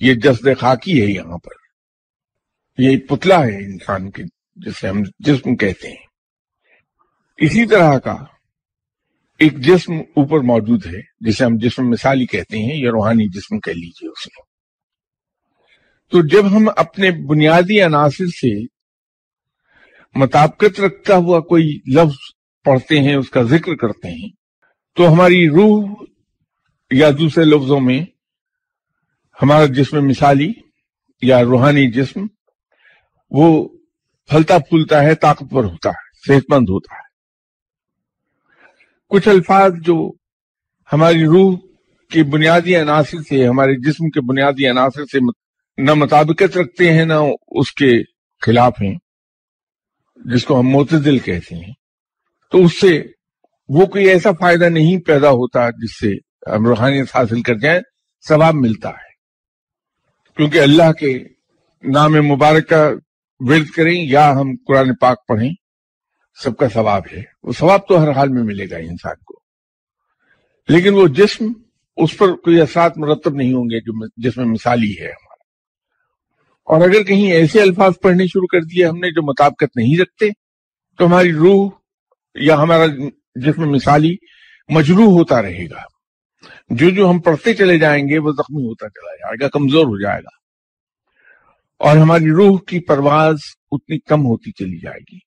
یہ جسد خاکی ہے یہاں پر۔ یہ ایک پتلا ہے انسان کے، جسے ہم جسم کہتے ہیں۔ اسی طرح کا ایک جسم اوپر موجود ہے، جسے ہم جسم مثالی کہتے ہیں یا روحانی جسم کہہ لیجیے اس میں تو جب ہم اپنے بنیادی عناصر سے مطابقت رکھتا ہوا کوئی لفظ پڑھتے ہیں، اس کا ذکر کرتے ہیں، تو ہماری روح یا دوسرے لفظوں میں ہمارا جسم مثالی یا روحانی جسم، وہ پھلتا پھولتا ہے، طاقتور ہوتا ہے صحت مند ہوتا ہے۔ کچھ الفاظ جو ہماری روح کے بنیادی عناصر سے، ہمارے جسم کے بنیادی عناصر سے نہ مطابقت رکھتے ہیں، نہ اس کے خلاف ہیں، جس کو ہم معتدل کہتے ہیں۔ تو اس سے وہ کوئی ایسا فائدہ نہیں پیدا ہوتا جس سے ہم روحانیت حاصل کر جائیں، ثواب ملتا ہے۔ کیونکہ اللہ کے نام مبارک کا ورد کریں یا ہم قرآن پاک پڑھیں، سب کا ثواب ہے۔ وہ ثواب تو ہر حال میں ملے گا انسان کو۔ لیکن وہ جسم، اس پر کوئی اثرات مرتب نہیں ہوں گے جو جس میں مثالی ہے ہمارا۔ اور اگر کہیں ایسے الفاظ پڑھنے شروع کر دیے ہم نے جو مطابقت نہیں رکھتے، تو ہماری روح یا ہمارا جسم مثالی مجروح ہوتا رہے گا۔ جو جو ہم پڑھتے چلے جائیں گے وہ زخمی ہوتا چلا جائے گا، کمزور ہو جائے گا۔ اور ہماری روح کی پرواز اتنی کم ہوتی چلی جائے گی۔